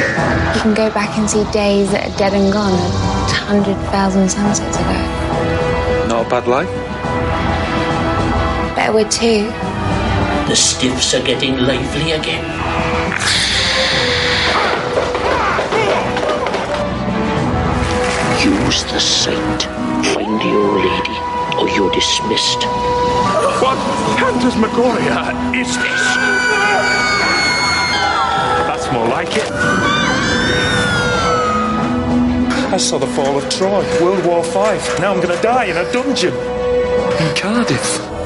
You can go back and see days that are dead and gone, a hundred thousand sunsets ago. Not a bad life. Better with two. The stiffs are getting lively again. Use the sight. Find the old lady, or you're dismissed. What phantasmagoria is this? That's more like it. I saw the fall of Troy, World War Five. Now I'm gonna die in a dungeon. In Cardiff.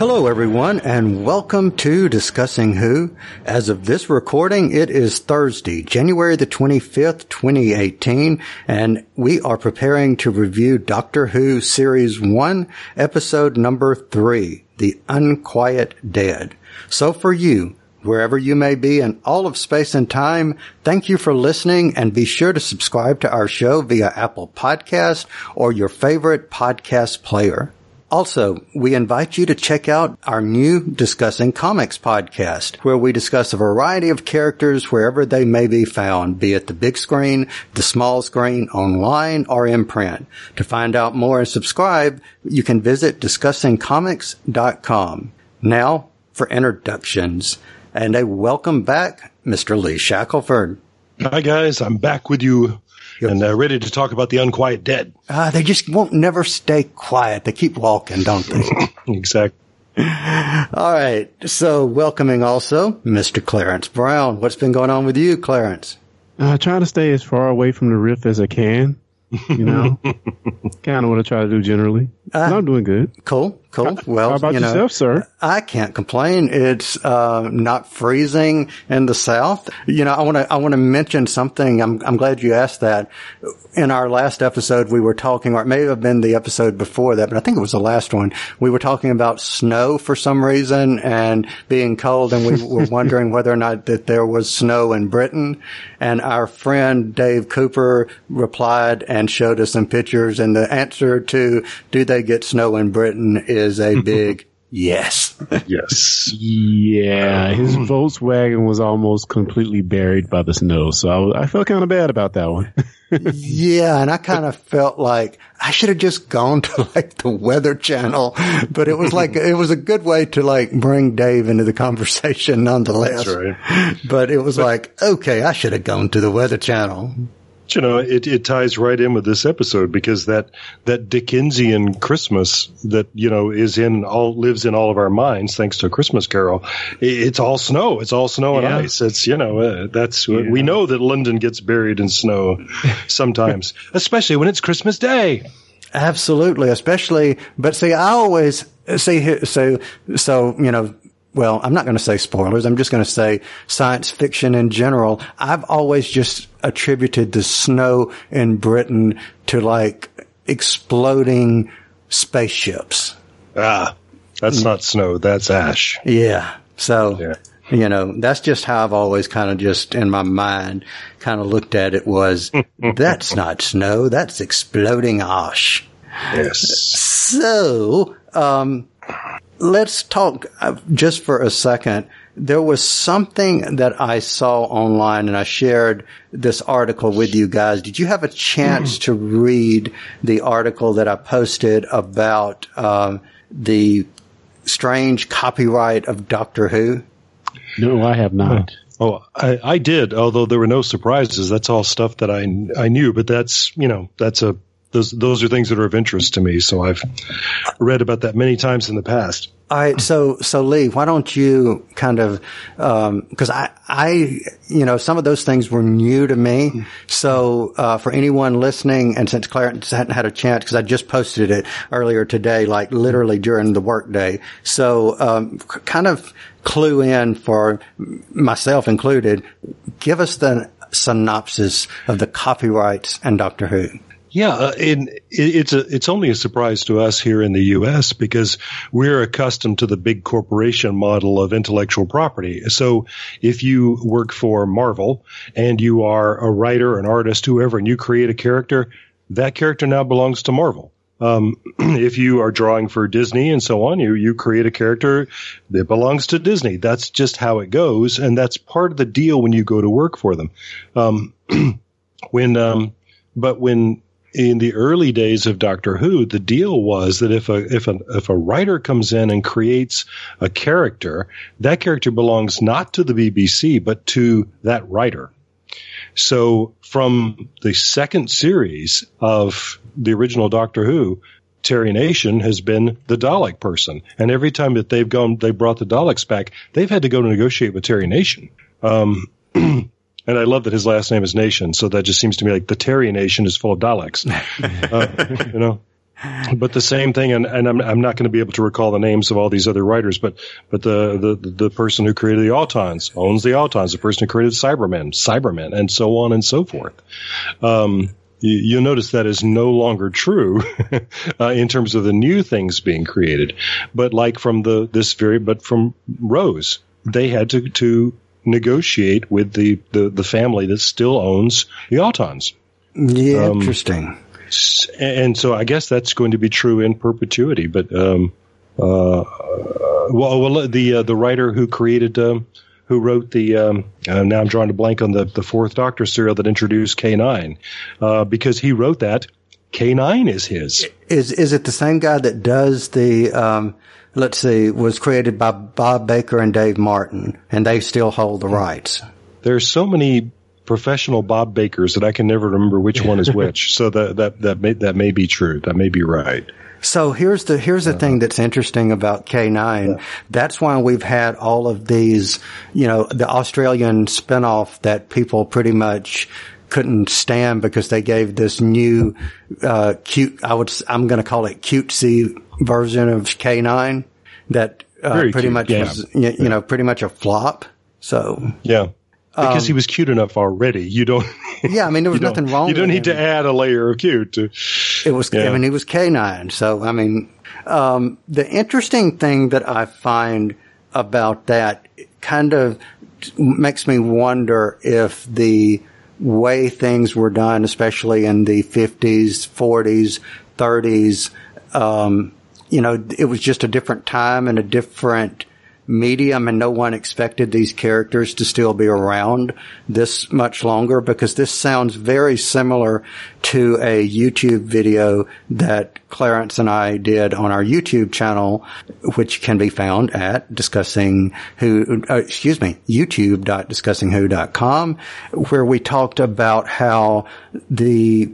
Hello, everyone, and welcome to Discussing Who. As of this recording, it is Thursday, January the 25th, 2018, and we are preparing to review Doctor Who Series 1, Episode number 3, The Unquiet Dead. So for you, wherever you may be in all of space and time, thank you for listening and be sure to subscribe to our show via Apple Podcast or your favorite podcast player. Also, we invite you to check out our new Discussing Comics podcast, where we discuss a variety of characters wherever they may be found, be it the big screen, the small screen, online, or in print. To find out more and subscribe, you can visit discussingcomics.com. Now, for introductions, and a welcome back, Mr. Lee Shackelford. Hi guys, I'm back with you and uh, ready to talk about the unquiet dead. Uh, they just won't never stay quiet. They keep walking, don't they? exactly. All right. So welcoming also Mr. Clarence Brown. What's been going on with you, Clarence? Uh, trying to stay as far away from the rift as I can. You know, kind of what I try to do generally. Uh, I'm doing good. Cool, cool. Well, how about you know, yourself, sir? I can't complain. It's uh, not freezing in the south. You know, I want to I want to mention something. I'm I'm glad you asked that. In our last episode, we were talking, or it may have been the episode before that, but I think it was the last one. We were talking about snow for some reason and being cold, and we were wondering whether or not that there was snow in Britain. And our friend Dave Cooper replied and showed us some pictures, and the answer to do they get snow in Britain is a big yes. yes. Yeah, his mm. Volkswagen was almost completely buried by the snow, so I, I felt kind of bad about that one. yeah, and I kind of felt like I should have just gone to like the Weather Channel, but it was like it was a good way to like bring Dave into the conversation, nonetheless. That's right. But it was but, like, okay, I should have gone to the Weather Channel you know, it, it ties right in with this episode because that that Dickensian Christmas that you know is in all lives in all of our minds thanks to a Christmas Carol. it's all snow. It's all snow yeah. and ice. It's you know uh, that's yeah. we know that London gets buried in snow sometimes, especially when it's Christmas Day. Absolutely, especially. But see, I always see so so you know well, I'm not going to say spoilers. I'm just going to say science fiction in general. I've always just attributed the snow in Britain to like exploding spaceships. Ah, that's not snow. That's ash. Yeah. So, yeah. you know, that's just how I've always kind of just in my mind kind of looked at it was that's not snow. That's exploding ash. Yes. So, um, let's talk uh, just for a second. There was something that I saw online and I shared this article with you guys. Did you have a chance mm. to read the article that I posted about um, the strange copyright of Doctor Who? No, I have not. Oh, I, I did, although there were no surprises. That's all stuff that I I knew, but that's you know that's a those those are things that are of interest to me. So I've read about that many times in the past. All right, so so Lee, why don't you kind of because um, I I you know some of those things were new to me. So uh, for anyone listening, and since Clarence hadn't had a chance, because I just posted it earlier today, like literally during the workday. So um, kind of clue in for myself included. Give us the synopsis of the copyrights and Doctor Who. Yeah, uh, and it's a it's only a surprise to us here in the U.S. because we're accustomed to the big corporation model of intellectual property. So if you work for Marvel and you are a writer, an artist, whoever, and you create a character, that character now belongs to Marvel. Um, if you are drawing for Disney and so on, you you create a character that belongs to Disney. That's just how it goes, and that's part of the deal when you go to work for them. Um, when, um, but when in the early days of Doctor Who, the deal was that if a if a if a writer comes in and creates a character, that character belongs not to the BBC but to that writer. So from the second series of the original Doctor Who, Terry Nation has been the Dalek person, and every time that they've gone, they brought the Daleks back, they've had to go to negotiate with Terry Nation. Um, And I love that his last name is Nation, so that just seems to me like the Terry Nation is full of Daleks. uh, you know, but the same thing, and, and I'm, I'm not going to be able to recall the names of all these other writers, but but the the, the person who created the Autons owns the Autons. The person who created Cybermen, Cybermen, and so on and so forth. Um, you, you'll notice that is no longer true uh, in terms of the new things being created. But like from the this very, but from Rose, they had to to negotiate with the, the, the family that still owns the Autons. Yeah, um, interesting. And so I guess that's going to be true in perpetuity. But um, uh, well, well, the uh, the writer who created um, who wrote the um, uh, now I'm drawing a blank on the the fourth Doctor serial that introduced K9 uh, because he wrote that K9 is his. Is is it the same guy that does the um, let's see, was created by Bob Baker and Dave Martin, and they still hold the rights. There's so many professional Bob Bakers that I can never remember which one is which. so that that that may, that may be true. That may be right. So here's the here's the uh, thing that's interesting about K9. Yeah. That's why we've had all of these, you know, the Australian spinoff that people pretty much couldn't stand because they gave this new uh, cute. I would I'm going to call it cutesy version of K9 that uh, pretty cute, much yeah. was you, you, know pretty much a flop. So yeah. Because um, he was cute enough already. You don't. Yeah, I mean there was nothing wrong. You don't need him. to add a layer of cute. To, it was. Yeah. I mean, he was K9. So I mean, um, the interesting thing that I find about that kind of makes me wonder if the way things were done, especially in the 50s, 40s, 30s, um, you know, it was just a different time and a different medium and no one expected these characters to still be around this much longer because this sounds very similar to a YouTube video that Clarence and I did on our YouTube channel, which can be found at discussing who, uh, excuse me, youtube.discussingwho.com, where we talked about how the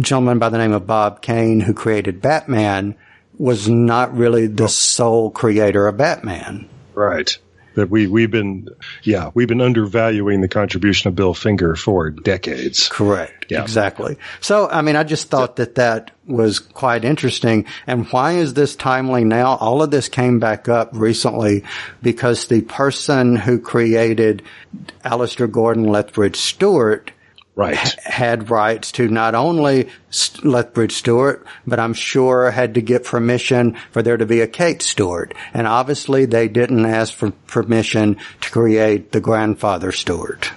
gentleman by the name of Bob Kane who created Batman was not really the sole creator of Batman. Right. That we we've been yeah we've been undervaluing the contribution of Bill Finger for decades. Correct. Yeah. Exactly. So I mean I just thought that that was quite interesting. And why is this timely now? All of this came back up recently because the person who created Alistair Gordon Lethbridge Stewart right. had rights to not only Lethbridge Stewart, but I'm sure had to get permission for there to be a Kate Stewart. And obviously they didn't ask for permission to create the grandfather Stewart.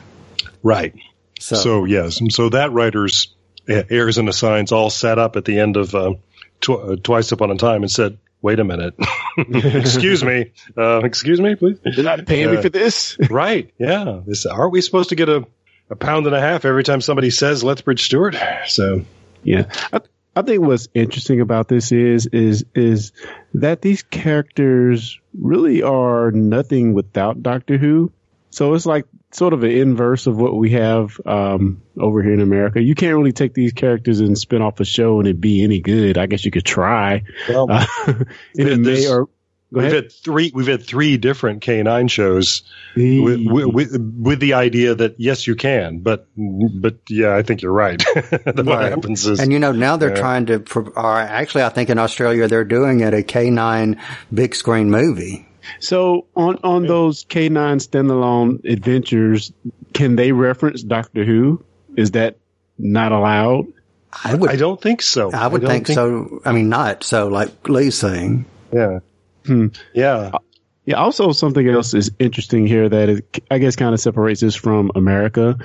Right. So, so yes. So that writer's heirs and assigns all sat up at the end of uh, tw- uh, Twice Upon a Time and said, wait a minute. excuse me. Uh, excuse me, please. You're not paying uh, me for this. right. Yeah. This, aren't we supposed to get a a pound and a half every time somebody says Lethbridge Stewart. So yeah, I, I think what's interesting about this is is is that these characters really are nothing without Doctor Who. So it's like sort of an inverse of what we have um, over here in America. You can't really take these characters and spin off a show and it be any good. I guess you could try. Well, uh, it may or we've had three. We've had three different K9 shows with, with, with, the idea that yes, you can, but but yeah, I think you're right. what right. happens is, and you know, now they're yeah. trying to. Or uh, actually, I think in Australia they're doing it a K9 big screen movie. So on on those K9 standalone adventures, can they reference Doctor Who? Is that not allowed? I would. I don't think so. I would I think, think, so. I mean, not so. Like Lee's saying. Yeah. Hmm. Yeah. Yeah. Also, something else is interesting here that it, I guess kind of separates this from America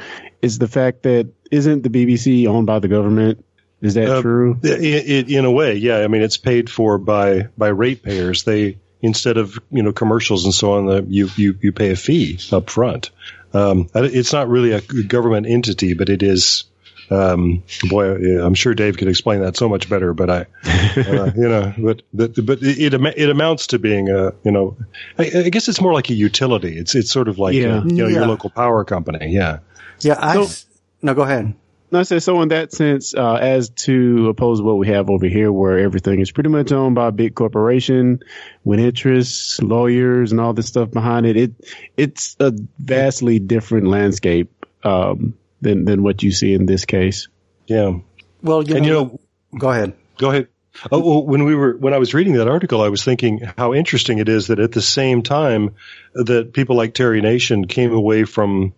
is the fact that isn't the BBC owned by the government? Is that Uh, true? i i in a way, yeah. I mean, it's paid for by by ratepayers. They instead of you know commercials and so on, the, you you you pay a fee up front. Um, it's not really a government entity, but it is. Um, boy, I'm sure Dave could explain that so much better. But I, uh, you know, but but, but it it it amounts to being a you know, I, I guess it's more like a utility. It's it's sort of like Yeah. uh, you know Yeah. your local power company. Yeah. Yeah, I. So- s- no, go ahead. No, I said so in that sense, uh, as to oppose what we have over here, where everything is pretty much owned by a big corporation with interests, lawyers, and all this stuff behind it. It it's a vastly different landscape um, than than what you see in this case. Yeah. Well, you And know, you know, go ahead. Go ahead. Oh, well, when we were when I was reading that article, I was thinking how interesting it is that at the same time that people like Terry Nation came away from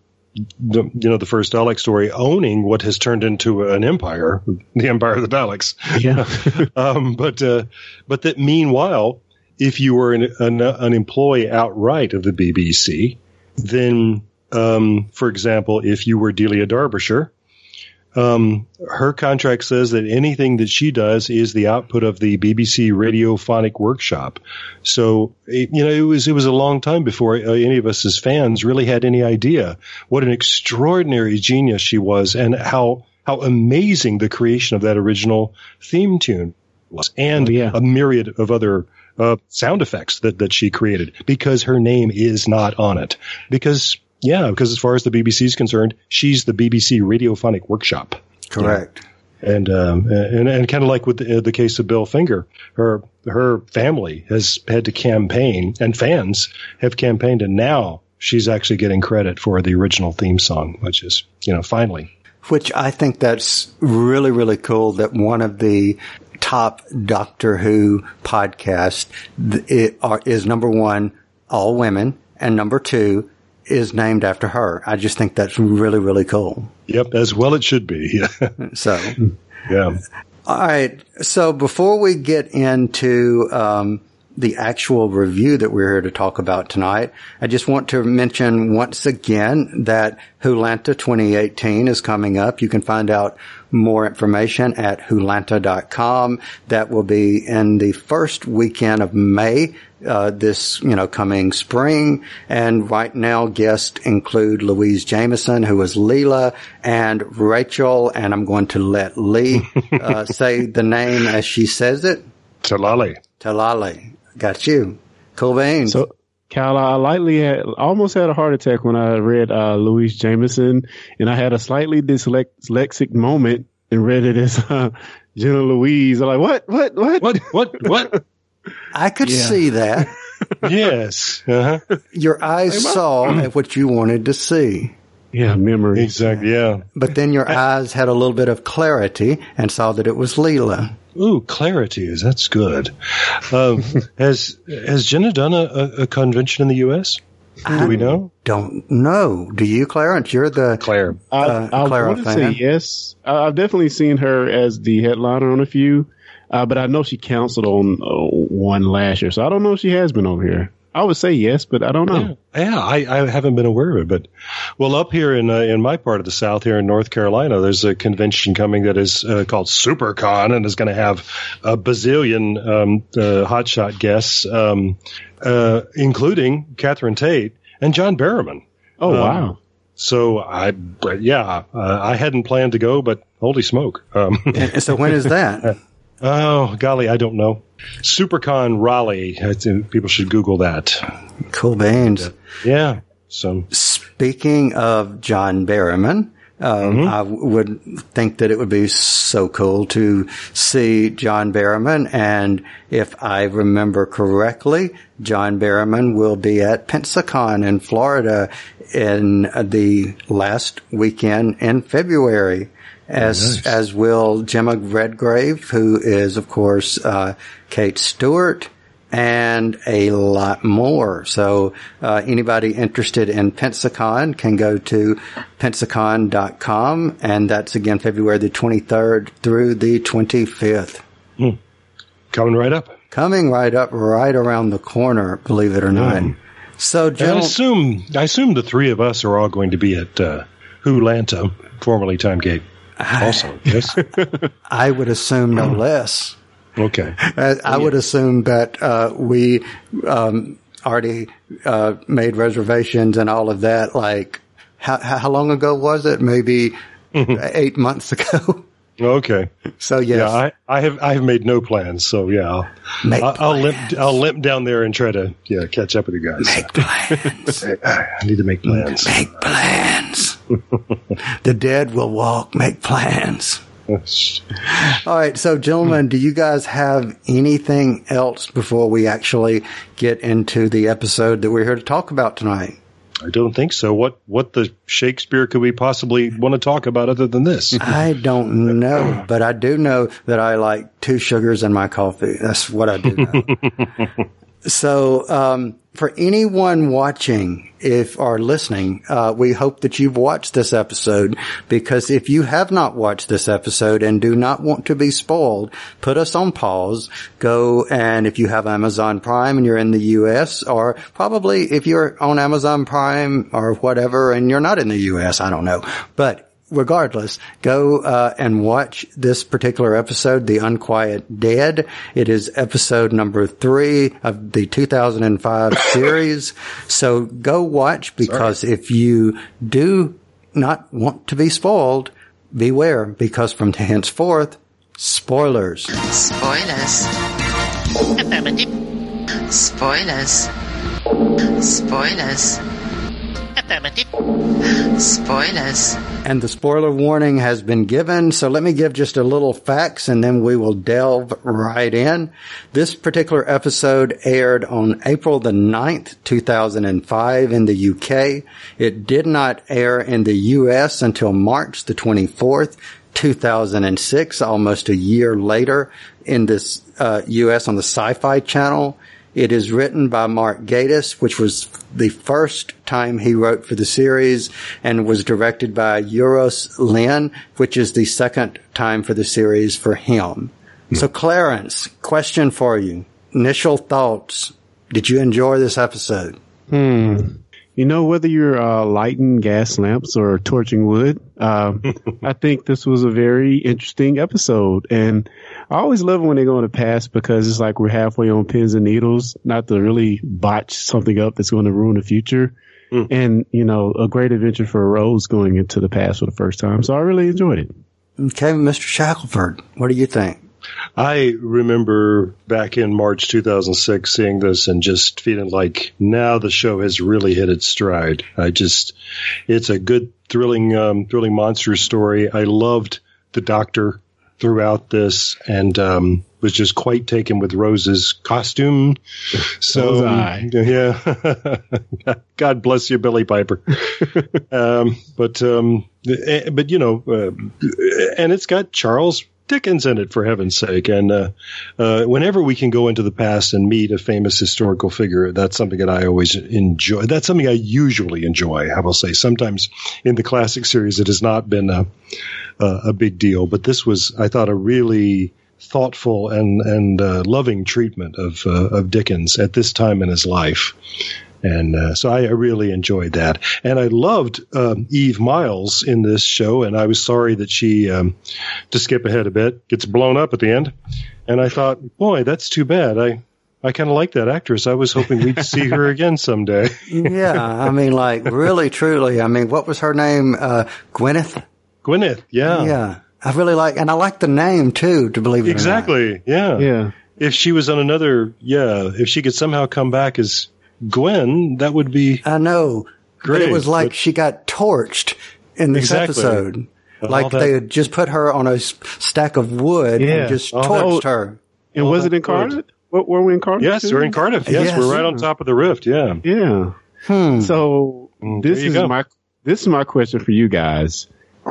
the you know the first Dalek story owning what has turned into an empire, the empire of the Daleks. Yeah. um, but uh, but that meanwhile, if you were an, an, an employee outright of the BBC, then um, for example, if you were Delia Derbyshire, um, her contract says that anything that she does is the output of the BBC Radiophonic Workshop. So, it, you know, it was it was a long time before uh, any of us as fans really had any idea what an extraordinary genius she was, and how how amazing the creation of that original theme tune was, and Oh, yeah. a myriad of other. Uh, sound effects that, that she created because her name is not on it. Because, yeah, because as far as the BBC is concerned, she's the BBC Radiophonic Workshop Correct. and um, and and kind of like with the, the case of Bill Finger, her her family has had to campaign, and fans have campaigned, and now she's actually getting credit for the original theme song, which is you know finally. Which I think that's really, really cool that one of the top Doctor Who podcasts is number one, all women, and number two is named after her. I just think that's really, really cool. Yep, as well it should be. So, yeah. all right. So before we get into, um, the actual review that we're here to talk about tonight, I just want to mention once again that WHOlanta 2018 is coming up. You can find out more information at wholanta.com. That will be in the first weekend of May, uh, this, you know, coming spring. And right now guests include Louise Jameson, who is Leela, and Rachel, and I'm going to let Lee, uh, say the name as she says it. Talalay. Talalay. Got you. Cool beans. So, Cal, I lightly had, almost had a heart attack when I read uh, Louise Jameson, and I had a slightly dyslexic moment and read it as uh, Jenna Louise. I'm like, what, what, what? What? What? What? I could Yeah. see that. yes. Uh-huh. Your eyes saw what you wanted to see. Yeah, memory. Exactly. Yeah. But then your eyes had a little bit of clarity and saw that it was Leela. Ooh, clarity is that's good. Um, has has Jenna done a, a, a convention in the U.S.? Do we know? Don't know. Do you, Clarence? You're the Claire. I, Uh, I Clara want to say yes. I- I've definitely seen her as the headliner on a few, uh, but I know she counseled on uh, one last year, so I don't know if she has been over here. I would say yes, but I don't know. Yeah, yeah I, I haven't been aware of it, but well, up here in uh, in my part of the South, here in North Carolina, there's a convention coming that is uh, called SuperCon and is going to have a bazillion um, uh, hotshot guests, um, uh, including Catherine Tate and John Barrowman. Oh Um, wow! So I, but yeah, uh, I hadn't planned to go, but holy smoke! Um, And so when is that? oh golly, I don't know. SuperCon Raleigh. I think people should Google that. Cool beans. Yeah. So Speaking of John Barrowman, um, I w- would think that it would be so cool to see John Barrowman. And if I remember correctly, John Barrowman will be at Pensacon in Florida in uh, the last weekend in February. As, as will Jemma Redgrave, who is, of course, uh, Kate Stewart and a lot more. So uh, anybody interested in Pensacon can go to pensacon.com and that's again February the 23rd through the 25th. coming right up. Coming right up, right around the corner, believe it or not. So, And I assume I assume the three of us are all going to be at uh, WHOlanta, formerly Timegate. Also, yes. I would assume no less. Okay. I, I would assume that uh, we um, already uh, made reservations and all of that. Like, how, how long ago was it? Maybe eight months ago. Okay. so yes, Yeah, I, I have I have made no plans, so yeah, I'll, Make I'll, I'll limp I'll limp down there and try to yeah catch up with you guys. make plans. Ah, I need to make plans. make plans. the dead will walk. Make plans. All right, so gentlemen, do you guys have anything else before we actually get into the episode that we're here to talk about tonight? I don't think so. What what the Shakespeare could we possibly want to talk about other than this? I don't know, but I do know that I like two sugars in my coffee. That's what I do know. so, um, for anyone watching, if or listening, uh, we hope that you've watched this episode because if you have not watched this episode and do not want to be spoiled, put us on pause. Go and if you have Amazon Prime and you're in the U.S. or probably if you're on Amazon Prime or whatever and you're not in the U.S., I don't know, but regardless, go uh, and watch this particular episode, The Unquiet Dead. It is episode number three of the 2005 series. So go watch because if you do not want to be spoiled, beware because from henceforth, spoilers. Spoilers. Affirmative. Spoilers. Spoilers. Affirmative. Spoilers. And the spoiler warning has been given. So let me give just a little facts and then we will delve right in. This particular episode aired on April the 9th, 2005 in the UK. It did not air in the US until March the 24th, 2006, almost a year later in this uh, US on the Sci-Fi Channel. It is written by Mark Gatiss, which was the first time he wrote for the series and was directed by Euros Lyn, which is the second time for the series for him. So Clarence, question for you. Initial thoughts. Did you enjoy this episode? Hmm. You know, whether you're uh, lighting gas lamps or torching wood, um, I think this was a very interesting episode. And I always love when they go in the past because it's like we're halfway on pins and needles, not to really botch something up that's going to ruin the future. And, you know, a great adventure for Rose going into the past for the first time. So I really enjoyed it. Okay, Mr. Shackelford, what do you think? I remember back in March 2006 seeing this and just feeling like now the show has really hit its stride. I just, it's a good, thrilling, um, thrilling monster story. I loved the doctor throughout this and, um, was just quite taken with Rose's costume. So, was I. yeah. God bless you, Billie Piper. um, but, um, eh, but you know, uh, and it's got Charles Dickens in it for heaven's sake. And uh, uh, whenever we can go into the past and meet a famous historical figure, that's something that I always enjoy. That's something I usually enjoy. I will say sometimes in the classic series it has not been a a, big deal, but this was I thought a really thoughtful and and uh, loving treatment of uh, of Dickens at this time in his life. And uh, so I really enjoyed that. And I loved um, Eve Myles in this show. And I was sorry that she, um, to skip ahead a bit, gets blown up at the end. And I thought, boy, that's too bad. I, I kind of like that actress. I was hoping we'd see her again someday. Yeah, I mean, like, really, truly. I mean, what was her name? Uh, Gwyneth? Gwyneth, yeah. Yeah. I really like, and I like the name too, to believe it or not. Exactly. Yeah. Yeah. If she was on another, yeah, if she could somehow come back as Gwen, that would be I know. But Great, it was like but- she got torched in this Exactly. episode. All Like that- they had just put her on a stack of wood Yeah. and just All that- torched her. And was it in that's. Cardiff? What, were we in Cardiff? Yes, too? we're in Cardiff. Yes, Yes. we're right on top of the rift. Yeah. Yeah. Hmm. So Mm, this is go. my this is my question for you guys.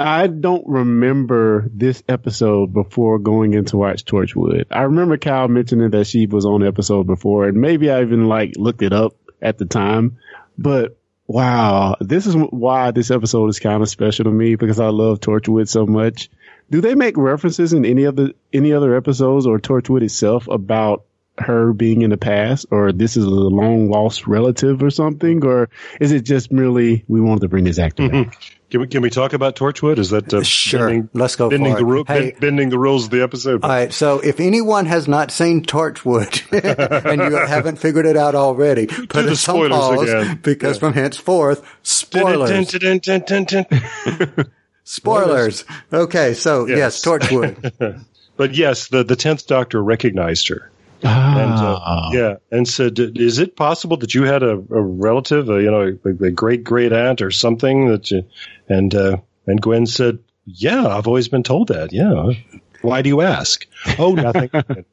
I don't remember this episode before going in to watch Torchwood. I remember Kyle mentioning that she was on the episode before, and maybe I even like looked it up at the time. But wow, this is why this episode is kind of special to me because I love Torchwood so much. Do they make references in any other any other episodes or Torchwood itself about her being in the past, or this is a long lost relative or something, or is it just merely we wanted to bring this actor back? Can we can we talk about Torchwood? Is that uh, Sure. bending, Let's go bending the ru- Hey. bending the rules of the episode? All right. So if anyone has not seen Torchwood and you haven't figured it out already, put the us on spoilers pause again. because from henceforth, spoilers. Dun, dun, dun, dun, dun, dun. Spoilers. Okay. So yes, Yes. Torchwood. but yes, the the tenth Doctor recognized her. And, uh, Ah, yeah, and said, "Is it possible that you had a, a relative, a, you know, a, a great great aunt or something that you?" And uh, and Gwen said, "Yeah, I've always been told that. Yeah, why do you ask? Oh, nothing.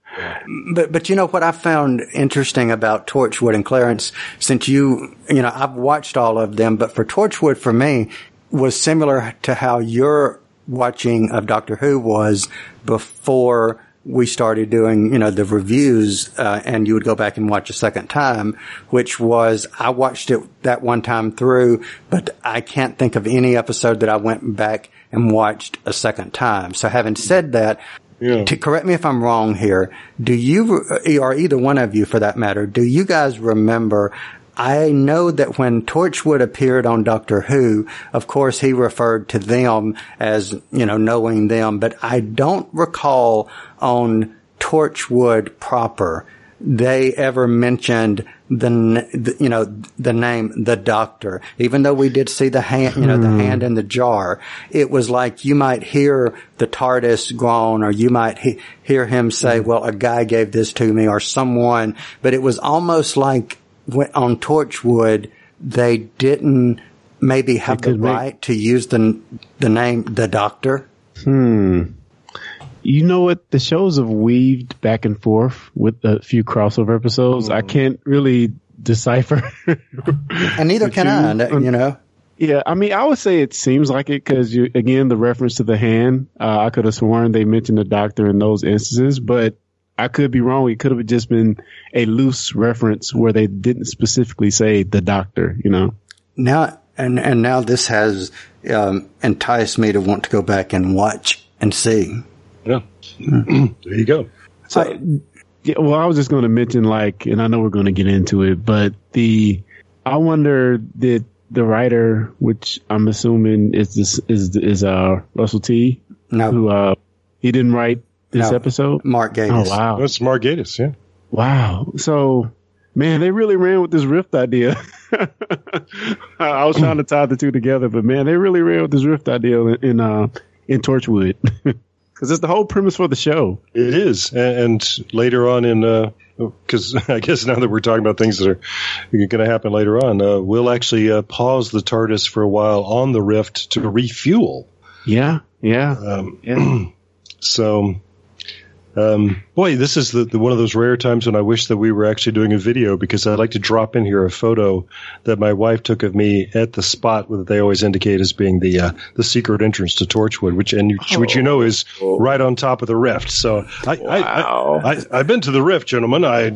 But but you know what I found interesting about Torchwood and Clarence, since you you know I've watched all of them, but for Torchwood for me was similar to how your watching of Doctor Who was before we started doing you know the reviews, uh, and you would go back and watch a second time, which was I watched it that one time through, but I can't think of any episode that I went back and watched a second time. So having said that, to correct me if I'm wrong here, do you, or either one of you for that matter, do you guys remember? I know that when Torchwood appeared on Doctor Who, of course he referred to them as, you know, knowing them, but I don't recall on Torchwood proper they ever mentioned the, the you know the name the doctor. Even though we did see the hand you know the hmm. hand in the jar it was like you might hear the TARDIS groan or you might he- hear him say hmm. well a guy gave this to me or someone but it was almost like on Torchwood they didn't maybe have the could make- right to use the the name the doctor Hmm. You know what? The shows have weaved back and forth with a few crossover episodes. I can't really decipher. and neither can I you know yeah, I mean, I would say it seems like it because you again the reference to the hand. Uh, I could have sworn they mentioned the doctor in those instances, but I could be wrong. It could have just been a loose reference where they didn't specifically say the doctor. You know. now and and now this has um, enticed me to want to go back and watch and see. yeah, there you go. Yeah, well, I was just going to mention like, and I know we're going to get into it, but the I wonder did the writer, which I'm assuming is this is is uh Russell T, No, who uh he didn't write this No. episode. Mark Oh Gatiss. wow, That's Mark Gatiss. Yeah, wow. So man, they really ran with this rift idea. I I was trying to tie the two together, but man, they really ran with this rift idea in, in uh in Torchwood because it's the whole premise for the show. it is. And, and later on in, because I guess now that we're talking about things that are going to happen later on, uh, we'll actually uh, pause the TARDIS for a while on the Rift to refuel. Yeah, yeah, Um, yeah. So, um, boy, this is the, the one of those rare times when I wish that we were actually doing a video because I'd like to drop in here a photo that my wife took of me at the spot that they always indicate as being the uh, the secret entrance to Torchwood, which and you, which you know is right on top of the rift. So I, I, I, I I've been to the rift, gentlemen. I All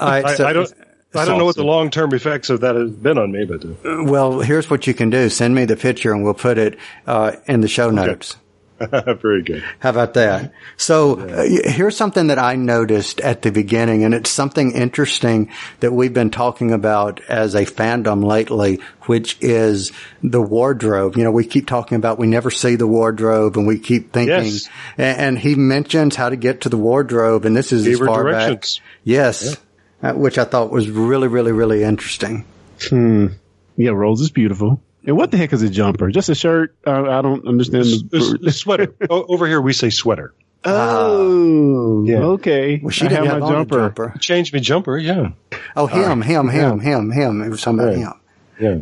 right, I, so- I don't. I don't know what the long term effects of that has been on me, but uh, Well, here's what you can do. Send me the picture and we'll put it uh, in the show notes. very good. How about that? So uh, here's something that I noticed at the beginning, and it's something interesting that we've been talking about as a fandom lately, which is the wardrobe. You know, we keep talking about we never see the wardrobe, and we keep thinking. Yes. And, and he mentions how to get to the wardrobe, and this is Gave as far directions. back. Yes, uh, which I thought was really, really, really interesting. Hmm. Yeah, Rose is beautiful. And what the heck is a jumper? Just a shirt? Uh, I don't understand. The, The, the sweater. o- over here, we say sweater. oh, Yeah. okay. Well, she I didn't have have my a jumper. jumper. Change me jumper. Yeah. Oh, him, him, him, him, him. It was talking about Right. him. Yeah.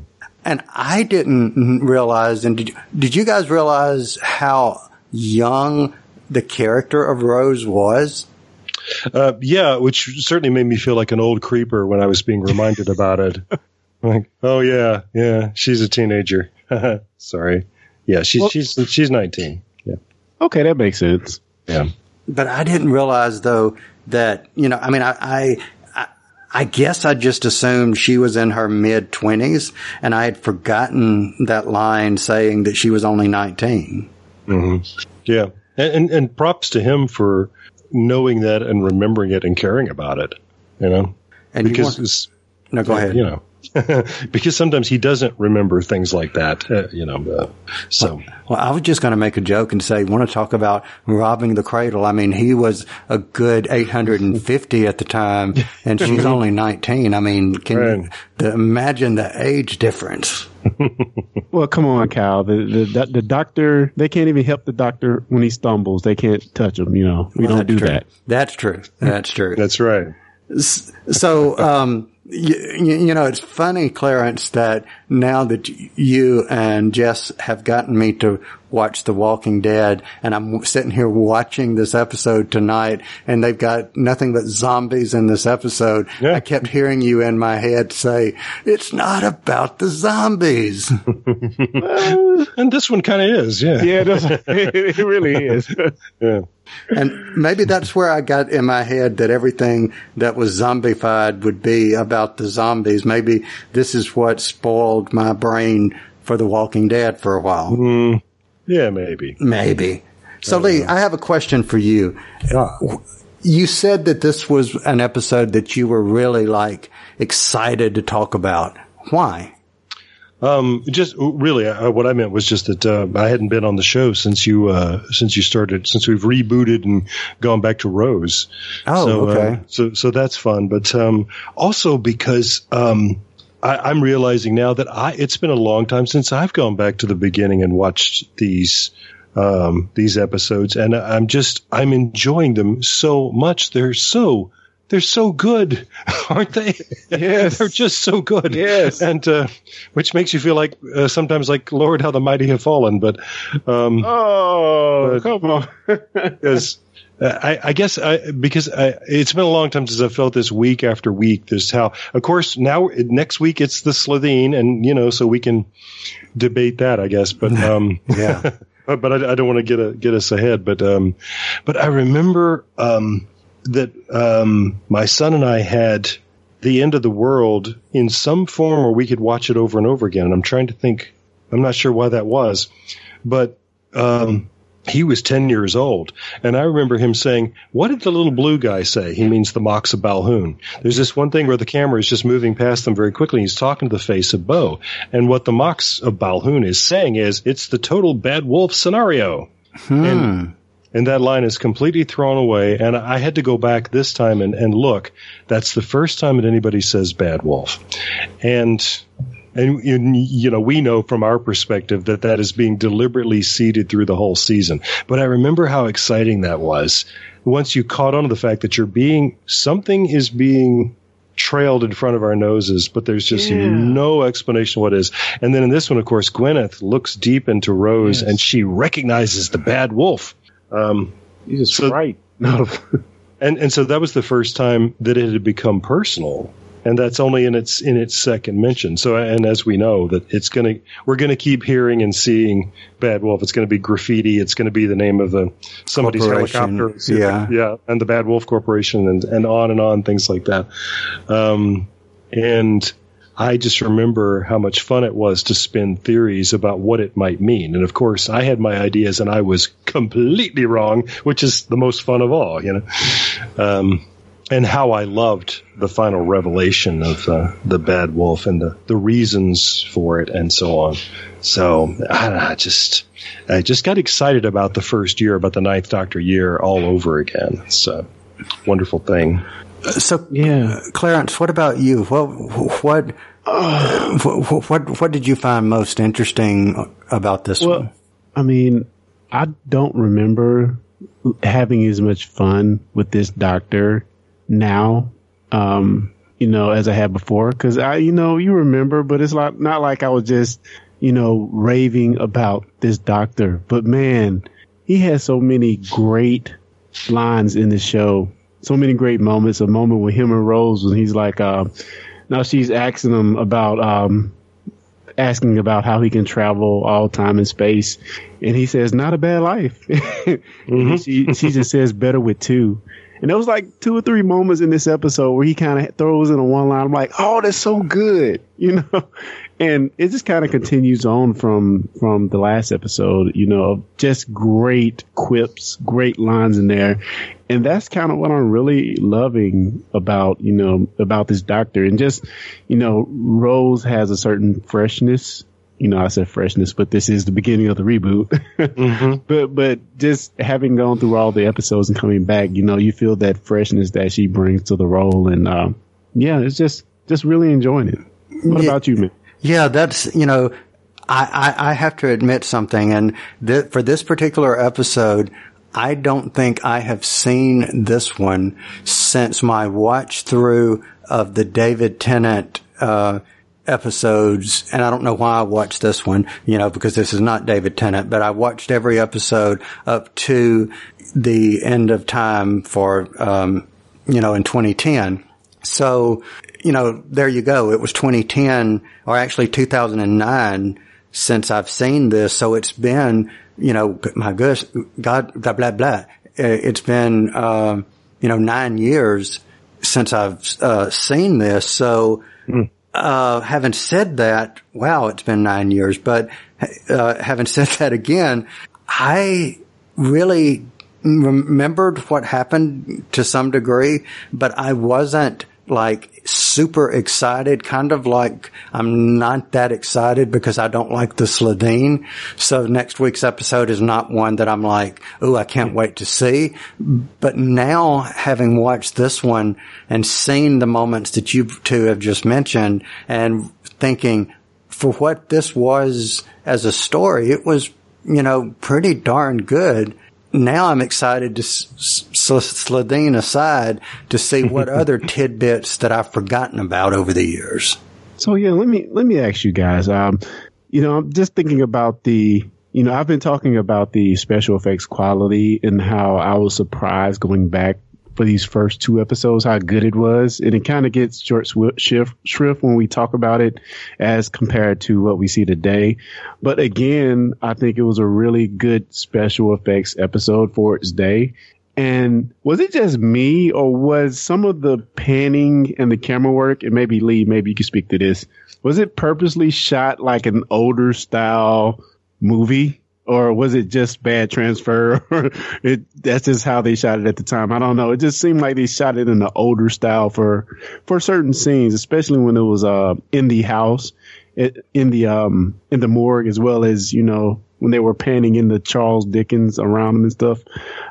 And I didn't realize, and did, did you guys realize how young the character of Rose was? Uh, yeah, which certainly made me feel like an old creeper when I was being reminded about it. Like, oh yeah, yeah, she's a teenager. Sorry. Yeah, she's Well- she's she's nineteen. Yeah. Okay, that makes sense. Yeah. But I didn't realize though that, you know, I mean, I, I, I, I guess I just assumed she was in her mid twenties and I had forgotten that line saying that she was only 19. Mm-hmm. Yeah. And, and and props to him for knowing that and remembering it and caring about it. You know, And you because want- No, go ahead. you know, because sometimes he doesn't remember things like that. Uh, you know, uh, so Well, I was just going to make a joke and say, want to talk about robbing the cradle? I mean, he was a good 850 at the time, and she's only 19. I mean, can you the, imagine the age difference? Well, come on, Cal. The, the the doctor they can't even help the doctor when he stumbles. They can't touch him. You know, we Well, don't do true. that. That's true. That's true. that's right. So, um, you, you know, it's funny, Clarence, that now that you and Jess have gotten me to watch The Walking Dead, and I'm sitting here watching this episode tonight, and they've got nothing but zombies in this episode. Yeah. I kept hearing you in my head say, "It's not about the zombies." And this one kind of is, yeah. Yeah, it, it really is. yeah. And maybe that's where I got in my head that everything that was zombified would be about the zombies. Maybe this is what spoiled my brain for The Walking Dead for a while. Yeah, maybe. Maybe. So Lee, I have a question for you. You said that this was an episode that you were really like excited to talk about. Why? Um, just really, uh, what I meant was just that uh, I hadn't been on the show since you uh, since you started since we've rebooted and gone back to Rose. Oh, so, uh, okay. so so that's fun, but um, also because um, I, I'm realizing now that I it's been a long time since I've gone back to the beginning and watched these um, these episodes, and I'm just I'm enjoying them so much. They're so they're so good, aren't they? Yes. they're just so good. Yes. and uh, which makes you feel like uh, sometimes like Lord, how the mighty have fallen. But um, Oh, But- come on. uh, I, I guess I, because I, it's been a long time since I felt this week after week. This how, of course, now next week it's the Slitheen, and you know, so we can debate that, I guess. But um, Yeah. but I don't want to get a, get us ahead. But um, but I remember um, that um, my son and I had the end of the world in some form where we could watch it over and over again. And I'm trying to think. I'm not sure why that was, but um, he was 10 years old. And I remember him saying, What did the little blue guy say? He means the Moxx of Balhoon. There's this one thing where the camera is just moving past them very quickly. He's talking to the face of Boe. And what the Moxx of Balhoon is saying is, It's the total bad wolf scenario. Hmm. And, and that line is completely thrown away. And I had to go back this time and, and look. That's the first time that anybody says bad wolf. And and, and, you know, we know from our perspective that that is being deliberately seeded through the whole season. But I remember how exciting that was. Once you caught on to the fact that you're being, something is being trailed in front of our noses, but there's just no explanation what is. And then in this one, of course, Gwyneth looks deep into Rose and she recognizes the bad wolf. Um, just So- right. No. and and so that was the first time that it had become personal and that's only in its in its second mention so and as we know that it's going to we're going to keep hearing and seeing bad wolf it's going to be graffiti it's going to be the name of the somebody's helicopter yeah. yeah and the bad wolf corporation and and on and on things like that um and I just remember how much fun it was to spin theories about what it might mean. And of course, I had my ideas and I was completely wrong, which is the most fun of all, you know. Um, and how I loved the final revelation of uh, the bad wolf and the, the reasons for it and so on. So I, I just I just got excited about the first year, about the Ninth Doctor year all over again. It's a wonderful thing. So, Yeah. Clarence, what about you? What what what what, what did you find most interesting about this one? I mean, I don't remember having as much fun with this doctor now, um, you know, as I had before. Cause I, you know, you remember, but it's like, not like I was just, you know, raving about this doctor, but man, he has so many great lines in the show. So many great moments. A moment with him and Rose when he's like, uh, now she's asking him about, um, asking about how he can travel all time and space, and he says, "Not a bad life." And she she just says, "Better with two. And there was like two or three moments in this episode where he kind of throws in a one line. I'm like, oh, that's so good, you know. And it just kind of continues on from from the last episode, you know, just great quips, great lines in there. And that's kind of what I'm really loving about, you know, about this doctor. And just, you know, Rose has a certain freshness you know, I said freshness, but this is the beginning of the reboot. mm-hmm. But but just having gone through all the episodes and coming back, you know, you feel that freshness that she brings to the role, and uh, yeah, it's just just really enjoying it. What Yeah. about you, man? Yeah, that's, you know, I, I, I have to admit something. And th- for this particular episode, I don't think I have seen this one since my watch through of the David Tennant, uh, episodes. And I don't know why I watched this one, you know, because this is not David Tennant, but I watched every episode up to the end of time for, um, you know, in 2010. So, you know, there you go. It was 2010 or actually 2009 since I've seen this. So it's been, you know, my gosh, God, blah, blah, blah. Uh, It's been, um, you know, nine years since I've, uh, seen this. So, uh, having said that, wow, it's been nine years, but, uh, having said that again, I really remembered what happened to some degree, but I wasn't like super excited, kind of like I'm not that excited because I don't like the Slitheen. So next week's episode is not one that I'm like, oh, I can't wait to see. But now having watched this one and seen the moments that you two have just mentioned and thinking for what this was as a story, it was, you know, pretty darn good now I'm excited to s- s- Slitheen aside to see what other tidbits that I've forgotten about over the years. So yeah, let me let me ask you guys. Um, you know, I'm just thinking about the. You know, I've been talking about the special effects quality and how I was surprised going back for these first two episodes how good it was, and it kind of gets short shrift when we talk about it as compared to what we see today. But again, I think it was a really good special effects episode for its day. And was it just me or was some of the panning and the camera work, and maybe Lee, maybe you can speak to this, was it purposely shot like an older style movie? Or was it just bad transfer? It, that's just how they shot it at the time. I don't know. It just seemed like they shot it in the older style for, for certain scenes, especially when it was, uh, in the house, it, in the, um, in the morgue, as well as, you know, when they were panning in the Charles Dickens around them and stuff.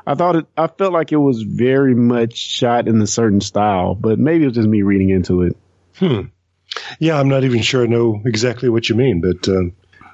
I thought it, I felt like it was very much shot in a certain style, but maybe it was just me reading into it. Hmm. Yeah, I'm not even sure I know exactly what you mean, but uh,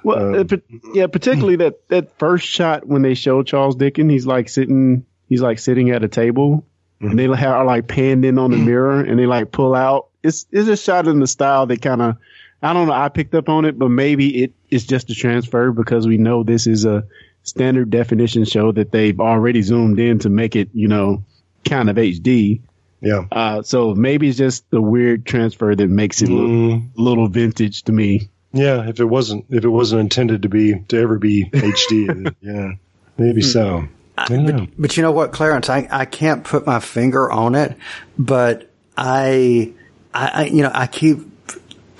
Well, uh, pa- yeah, particularly that, that first shot when they show Charles Dickens, he's like sitting, he's like sitting at a table and they are like panned in on the mirror and they like pull out. It's, it's a shot in the style that kind of, I don't know, I picked up on it, but maybe it is just a transfer because we know this is a standard definition show that they've already zoomed in to make it, you know, kind of HD. yeah. Uh, so maybe it's just the weird transfer that makes it look Mm, a little vintage to me. Yeah, if it wasn't if it wasn't intended to be to ever be HD, yeah, maybe so. I don't. But you know what, Clarence, I, I can't put my finger on it, but I, I, I you know, I keep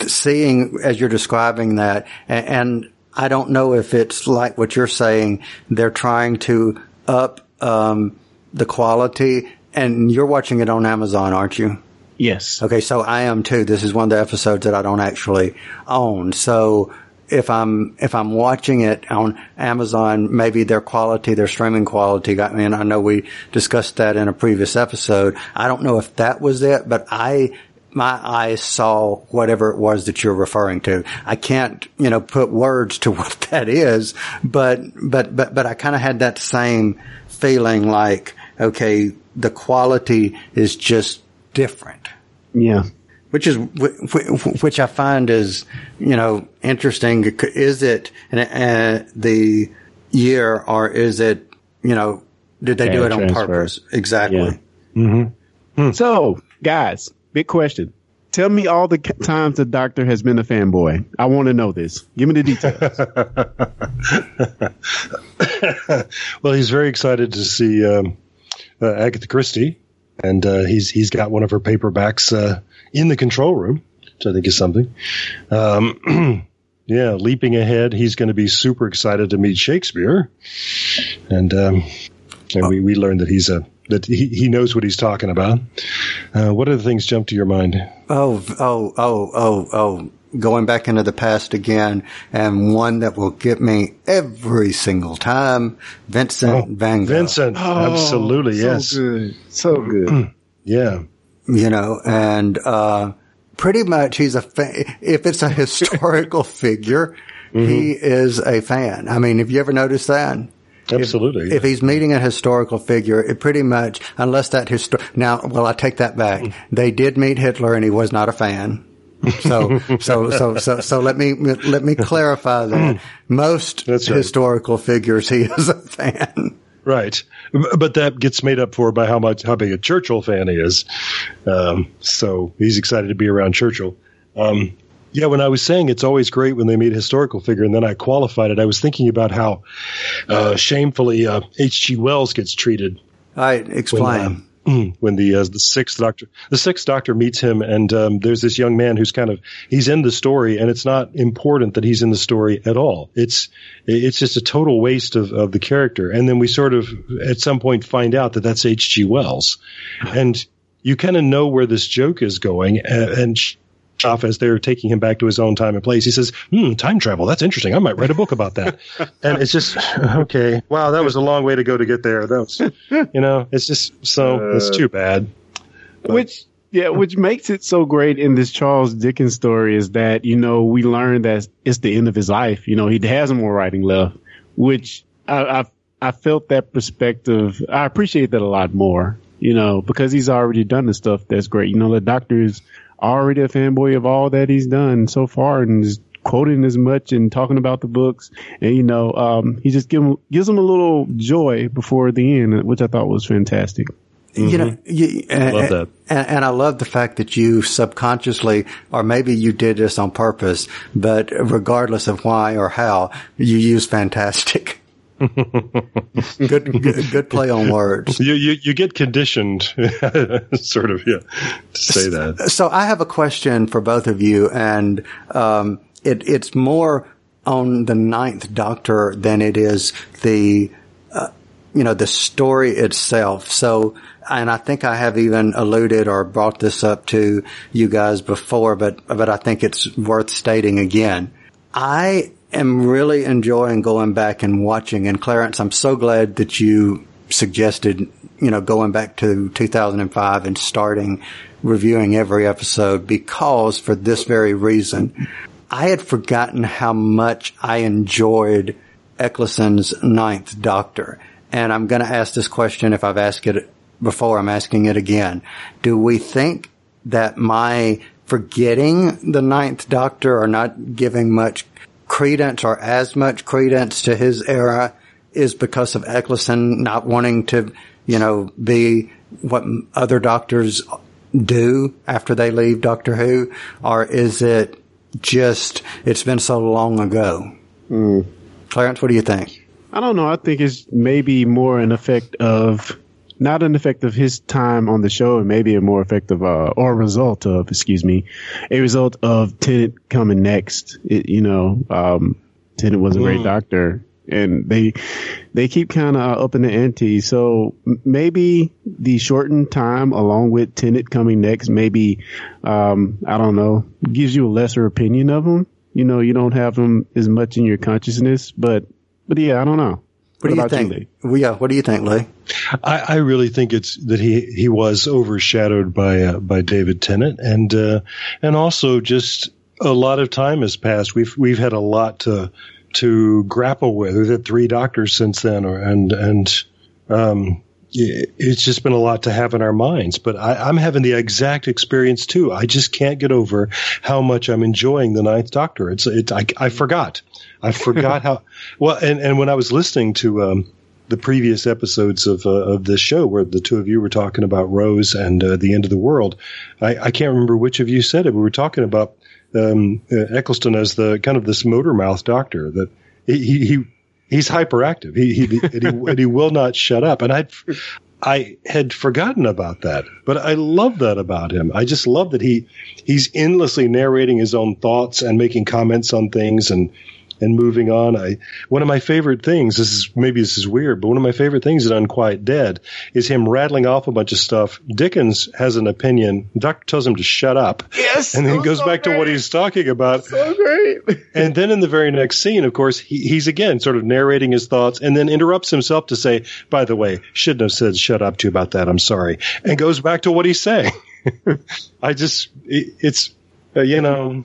seeing as you're describing that and, and I don't know if it's like what you're saying. They're trying to up, um, the quality and you're watching it on Amazon, aren't you? Yes. Okay, so I am too. This is one of the episodes that I don't actually own. So if I'm if I'm watching it on Amazon, maybe their quality, their streaming quality got me. And I know we discussed that in a previous episode. I don't know if that was it, but I my eyes saw whatever it was that you're referring to. I can't, you know, put words to what that is, but but but but I kind of had that same feeling like, okay, the quality is just different Yeah. which is wh- wh- which I find is you know interesting. Is it uh, the year or is it you know did they do it on transfer. purpose? Exactly. Yeah. So, guys, big question. Tell me all the times the doctor has been a fanboy. I want to know this. Give me the details. well, he's very excited to see um, uh, Agatha Christie, and uh, he's he's got one of her paperbacks uh, in the control room, which I think is something. Um, yeah, leaping ahead, he's going to be super excited to meet Shakespeare, and um, and we we learned that he's a that he, he knows what he's talking about. Uh, what other things jump to your mind? Oh, oh, oh, oh, oh. Going back into the past again, and one that will get me every single time, Vincent Oh, Van Gogh. Vincent, absolutely, so yes, good. So good. yeah. you know, and uh, pretty much he's a fa- if it's a historical figure, he is a fan. I mean, have you ever noticed that? Absolutely. If he's meeting a historical figure, it pretty much, unless that histor- now, well, I take that back. They did meet Hitler and he was not a fan. So, so, so, so, so let me, let me clarify that. Most right. historical figures, he is a fan. Right, but that gets made up for by how much how big a Churchill fan he is. Um, so he's excited to be around Churchill. Um, yeah, when I was saying it's always great when they meet a historical figure, and then I qualified it, I was thinking about how uh, shamefully uh, H.G. Wells gets treated All right, explain. when the uh, the sixth doctor the sixth doctor meets him and um, there's this young man who's kind of he's in the story and it's not important that he's in the story at all it's it's just a total waste of, of the character and then we sort of at some point find out that that's H.G. Wells and you kind of know where this joke is going and, and off as they're taking him back to his own time and place. He says, hmm, time travel. That's interesting. I might write a book about that. and it's just, okay. Wow. That was a long way to go to get there. That was, you know, it's just so, it's too bad. Which yeah, which makes it so great in this Charles Dickens story is that you know we learn that it's the end of his life. You know he has more writing left, which I I, I felt that perspective. I appreciate that a lot more. You know because he's already done the stuff that's great. You know the Doctor is already a fanboy of all that he's done so far and is quoting as much and talking about the books. And you know um, he just give him, gives him a little joy before the end, which I thought was fantastic. You know, you, and, Love that. And, and I love the fact that you subconsciously, or maybe you did this on purpose, but regardless of why or how, you use fantastic. good, good, good play on words. You, you, you get conditioned, sort of, yeah, to say that. So I have a question for both of you, and um, it, it's more on the Ninth Doctor than it is the, uh, you know, the story itself. So, and I think I have even alluded or brought this up to you guys before, but but I think it's worth stating again. I am really enjoying going back and watching. And Clarence, I'm so glad that you suggested, you know, going back to 2005 and starting reviewing every episode because for this very reason, I had forgotten how much I enjoyed Eccleston's Ninth Doctor. And I'm going to ask this question if I've asked it before, I'm asking it again. Do we think that my forgetting the Ninth Doctor or not giving much credence or as much credence to his era is because of Eccleston not wanting to, you know, be what other doctors do after they leave Doctor Who? Or is it just, it's been so long ago? Hmm. Clarence, what do you think? I don't know. I think it's maybe more an effect of not an effect of his time on the show, and maybe a more effective uh, or a result of, excuse me, a result of Tennant coming next. It, you know, um, Tennant was a great doctor, and they they keep kind of up in the ante. So maybe the shortened time, along with Tennant coming next, maybe um, I don't know, gives you a lesser opinion of him. You know, you don't have him as much in your consciousness, but but yeah, I don't know. What, do you about think? Lee? Well, yeah, what do you think, Lee? I, I really think it's that he he was overshadowed by uh, by David Tennant, and uh, and also just a lot of time has passed. We've we've had a lot to to grapple with. We've had three doctors since then, or and and um, it- it's just been a lot to have in our minds. But I, I'm having the exact experience too. I just can't get over how much I'm enjoying the Ninth Doctor. It's it. I, I forgot. I forgot how well. And and when I was listening to. Um, the previous episodes of uh, of this show where the two of you were talking about Rose and uh, the end of the world. I, I can't remember which of you said it. We were talking about um, uh, Eccleston as the kind of this motor mouth doctor that he, he he's hyperactive. He he and he, and he will not shut up. And I I had forgotten about that, but I love that about him. I just love that he he's endlessly narrating his own thoughts and making comments on things and and moving on. I one of my favorite things. This is maybe this is weird, but one of my favorite things in Unquiet Dead is him rattling off a bunch of stuff. Dickens has an opinion. The doctor tells him to shut up. Yes, and then he goes so back to what he's talking about. So great. And then in the very next scene, of course, he, he's again sort of narrating his thoughts and then interrupts himself to say, by the way, shouldn't have said shut up to you about that. I'm sorry. And goes back to what he's saying. I just, it, it's, uh, you know,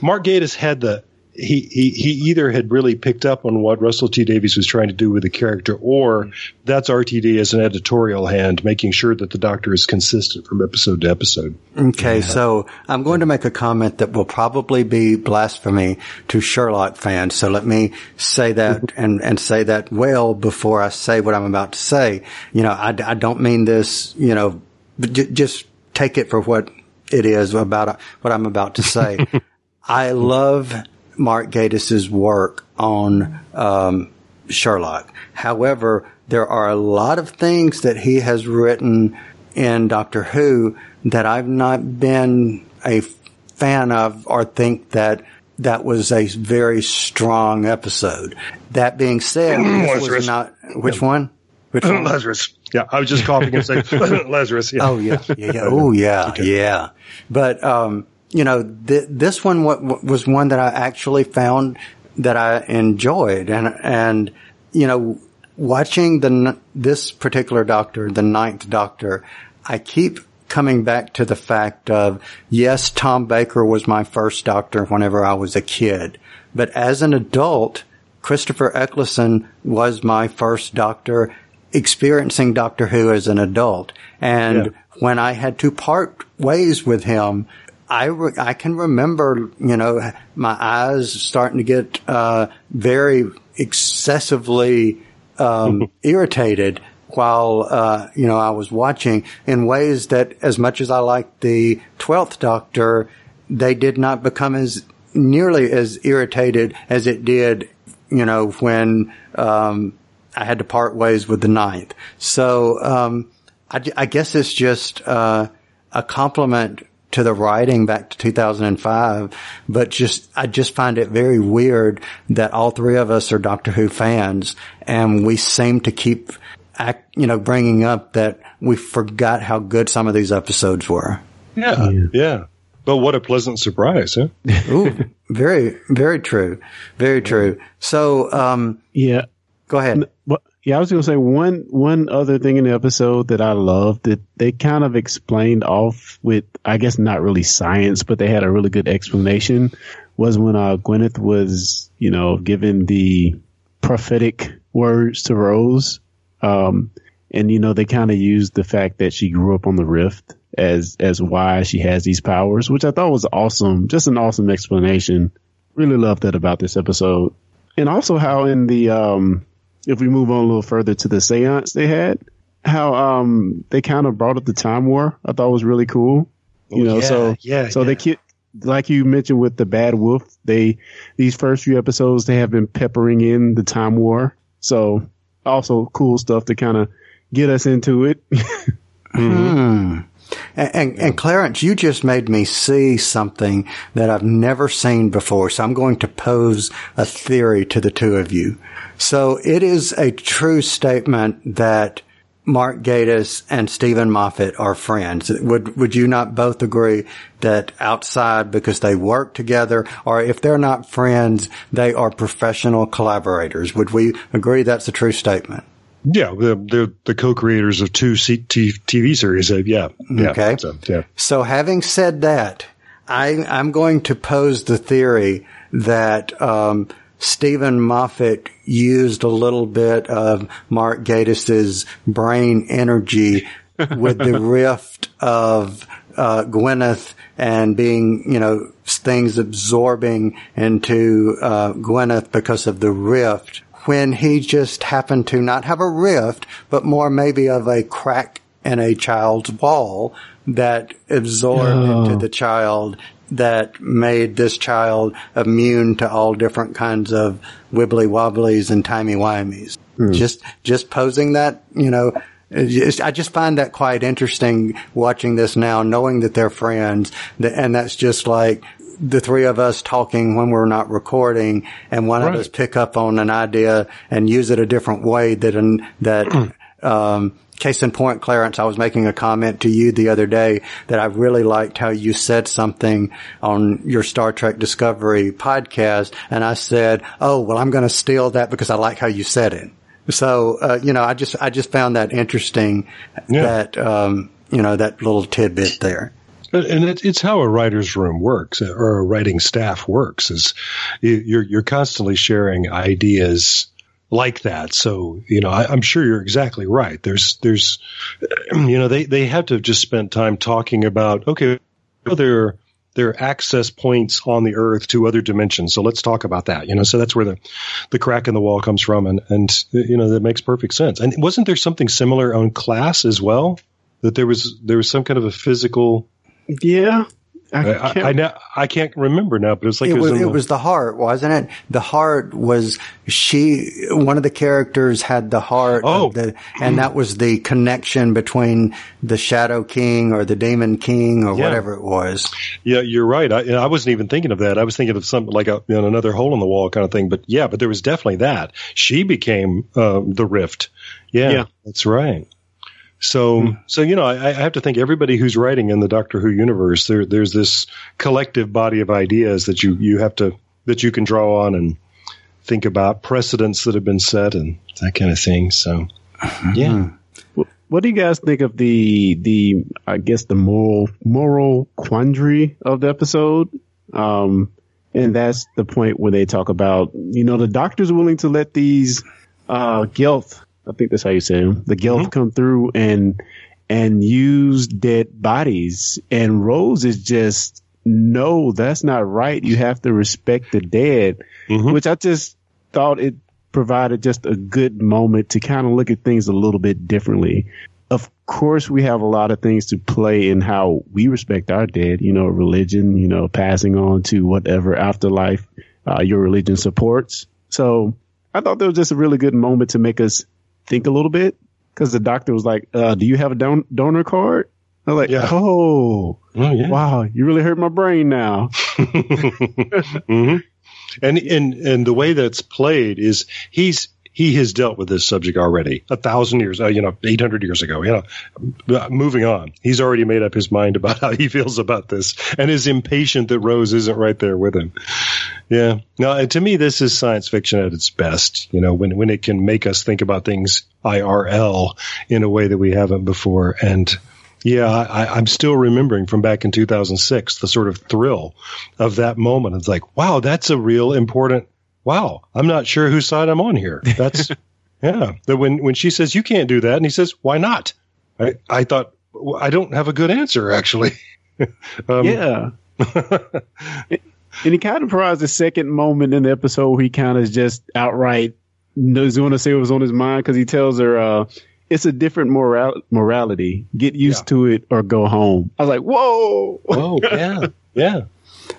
Mark Gatiss had the, he, he, he either had really picked up on what Russell T Davies was trying to do with the character or that's RTD as an editorial hand, making sure that the doctor is consistent from episode to episode. Okay, so I'm going to make a comment that will probably be blasphemy to Sherlock fans. So let me say that and, and say that well before I say what I'm about to say. You know, I, I don't mean this, you know, j- just take it for what it is about what I'm about to say. I love Mark Gatiss's work on, um, Sherlock. However, there are a lot of things that he has written in Doctor Who that I've not been a fan of or think that that was a very strong episode. That being said, this was not, which one? Which one? Lazarus. Yeah, I was just coughing and saying Lazarus. Yeah. Oh yeah, yeah, yeah. Oh yeah, yeah. But um, you know, th- this one w- was one that I actually found that I enjoyed, and and you know, watching the n- this particular Doctor, the Ninth Doctor, I keep coming back to the fact of yes, Tom Baker was my first Doctor whenever I was a kid, but as an adult, Christopher Eccleston was my first Doctor experiencing Doctor Who as an adult. And Yeah. when I had to part ways with him, I, re- I can remember, you know, my eyes starting to get, uh, very excessively, um, irritated while, uh, you know, I was watching in ways that as much as I liked the 12th Doctor, they did not become as nearly as irritated as it did, you know, when, um, I had to part ways with the ninth. So, um, I, I guess it's just, uh, a compliment to the writing back to 2005, but just, I just find it very weird that all three of us are Doctor Who fans and we seem to keep act, you know, bringing up that we forgot how good some of these episodes were. Yeah. Yeah. But what a pleasant surprise, huh? Ooh, very, very true. Very true. So, um, Yeah. go ahead. Well, yeah, I was going to say one one other thing in the episode that I loved that they kind of explained off with, I guess not really science, but they had a really good explanation. Was when uh, Gwyneth was, you know, given the prophetic words to Rose, um, and you know they kind of used the fact that she grew up on the Rift as as why she has these powers, which I thought was awesome. Just an awesome explanation. Really loved that about this episode, and also how in the um if we move on a little further to the seance they had, how um they kind of brought up the time war. I thought was really cool. You know, yeah, so yeah, so yeah. they keep like you mentioned with the Bad Wolf, they these first few episodes they have been peppering in the time war. So also cool stuff to kind of get us into it. Hmm. And, and, and Clarence, you just made me see something that I've never seen before. So I'm going to pose a theory to the two of you. So it is a true statement that Mark Gatiss and Steven Moffat are friends. Would would you not both agree that outside because they work together, or if they're not friends, they are professional collaborators? Would we agree that's a true statement? Yeah, they're, they're the co-creators of two C- T- TV series. Uh, yeah, yeah. Okay. So, yeah. So having said that, I, I'm going to pose the theory that um, Steven Moffat used a little bit of Mark Gatiss's brain energy with the rift of uh, Gwyneth and being, you know, things absorbing into uh, Gwyneth because of the rift. When he just happened to not have a rift, but more maybe of a crack in a child's wall that absorbed oh. into the child that made this child immune to all different kinds of wibbly wobblies and timey wimeys. Hmm. Just, just posing that, you know, I just find that quite interesting watching this now, knowing that they're friends, and that's just like the three of us talking when we're not recording, and one of us pick up on an idea and use it a different way that an, that. um, Case in point, Clarence, I was making a comment to you the other day that I really liked how you said something on your Star Trek Discovery podcast. And I said, Oh, well, I'm going to steal that because I like how you said it. So, uh, you know, I just, I just found that interesting Yeah. that, um, you know, that little tidbit there. And it, it's how a writer's room works, uh, or a writing staff works. Is you- you're you're constantly sharing ideas like that. So you know, I, I'm sure you're exactly right. There's there's, you know, they they have to have just spent time talking about okay, there there are access points on the Earth to other dimensions. So let's talk about that. You know, so that's where the the crack in the wall comes from, and and you know that makes perfect sense. And wasn't there something similar on Class as well? That there was there was some kind of a physical Yeah. I, I, can't- I, now, I can't remember now, but it was like it, it was, was, it the- was the heart, wasn't it? The heart was she. One of the characters had the heart, Oh. of the, and that was the connection between the Shadow King or the Demon King or Yeah. whatever it was. yeah, you're right. I, I wasn't even thinking of that. I was thinking of something like a, you know, another hole in the wall kind of thing. But yeah, but there was definitely that. She became uh, the rift. Yeah, Yeah. that's right. So, so you know, I, I have to think everybody who's writing in the Doctor Who universe, there, there's this collective body of ideas that you you have to that you can draw on and think about precedents that have been set and that kind of thing. So, yeah. What do you guys think of the the I guess the moral moral quandary of the episode? Um, and that's the point where they talk about you know the doctor's willing to let these uh Gelth, I think that's how you say them, the Gelth come through and and use dead bodies, and Rose is just no, that's not right. You have to respect the dead, Mhm. which I just thought it provided just a good moment to kind of look at things a little bit differently. Of course, we have a lot of things to play in how we respect our dead, you know, religion, you know, passing on to whatever afterlife uh, your religion supports. So I thought that was just a really good moment to make us think a little bit because the doctor was like, uh, do you have a don- donor card? I was like, Yeah. oh, Oh, yeah. wow, you really hurt my brain now. hmm And and and the way that's played is he's he has dealt with this subject already a thousand years, uh, you know, eight hundred years ago. You know, Uh, moving on, he's already made up his mind about how he feels about this, and is impatient that Rose isn't right there with him. Yeah, Now, to me, this is science fiction at its best. You know, when when it can make us think about things IRL in a way that we haven't before, and yeah, I, I'm still remembering from back in 2006 the sort of thrill of that moment. It's like, wow, that's a real important. Wow, I'm not sure whose side I'm on here. That's yeah. That when when she says you can't do that, and he says, why not? I I thought well, I don't have a good answer actually. um, Yeah. and he kind of provides a second moment in the episode where he kind of just outright knows going to say what was on his mind because he tells her, uh, it's a different moral- morality. Get used Yeah. to it or go home. I was like, whoa. Oh yeah, yeah.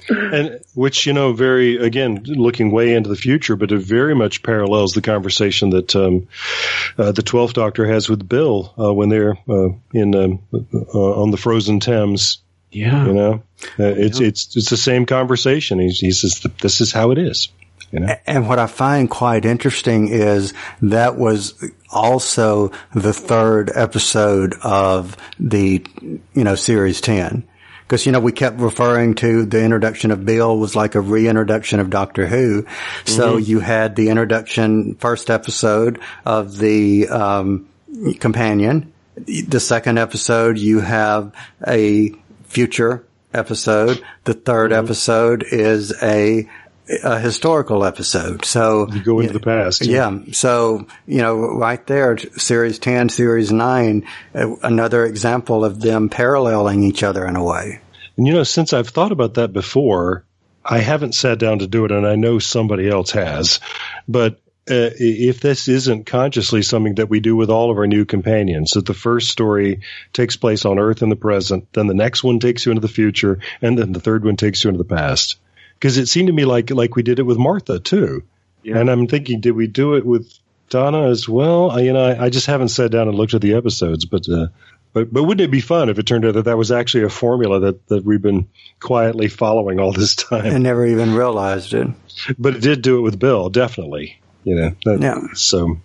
And which you know, very again, looking way into the future, but it very much parallels the conversation that um, uh, the Twelfth Doctor has with Bill uh, when they're uh, in um, uh, on the frozen Thames. Yeah. You know, uh, it's it's it's the same conversation. He, he says, "This is how it is." You know, And what I find quite interesting is that was also the third episode of the, you know, series 10. Because, you know, we kept referring to the introduction of Bill was like a reintroduction of Doctor Who. So you had the introduction first episode of the, um, companion. The second episode, you have a future episode. The 3rd episode is a, a historical episode. So you go into the past. yeah. So, you know, right there, series 10, series 9, uh, another example of them paralleling each other in a way. And you know, since I've thought about that before, I haven't sat down to do it, and I know somebody else has. But uh, if this isn't consciously something that we do with all of our new companions, that the first story takes place on Earth in the present, then the next one takes you into the future, and then the third one takes you into the past. Because it seemed to me like like we did it with Martha too. Yeah. And I'm thinking, did we do it with Donna as well. I, you know, I, I just haven't sat down and looked at the episodes, but uh, but but wouldn't it be fun if it turned out that that was actually a formula that that we've been quietly following all this time? I never even realized it. but it did do it with Bill, definitely. You know, that, Yeah. So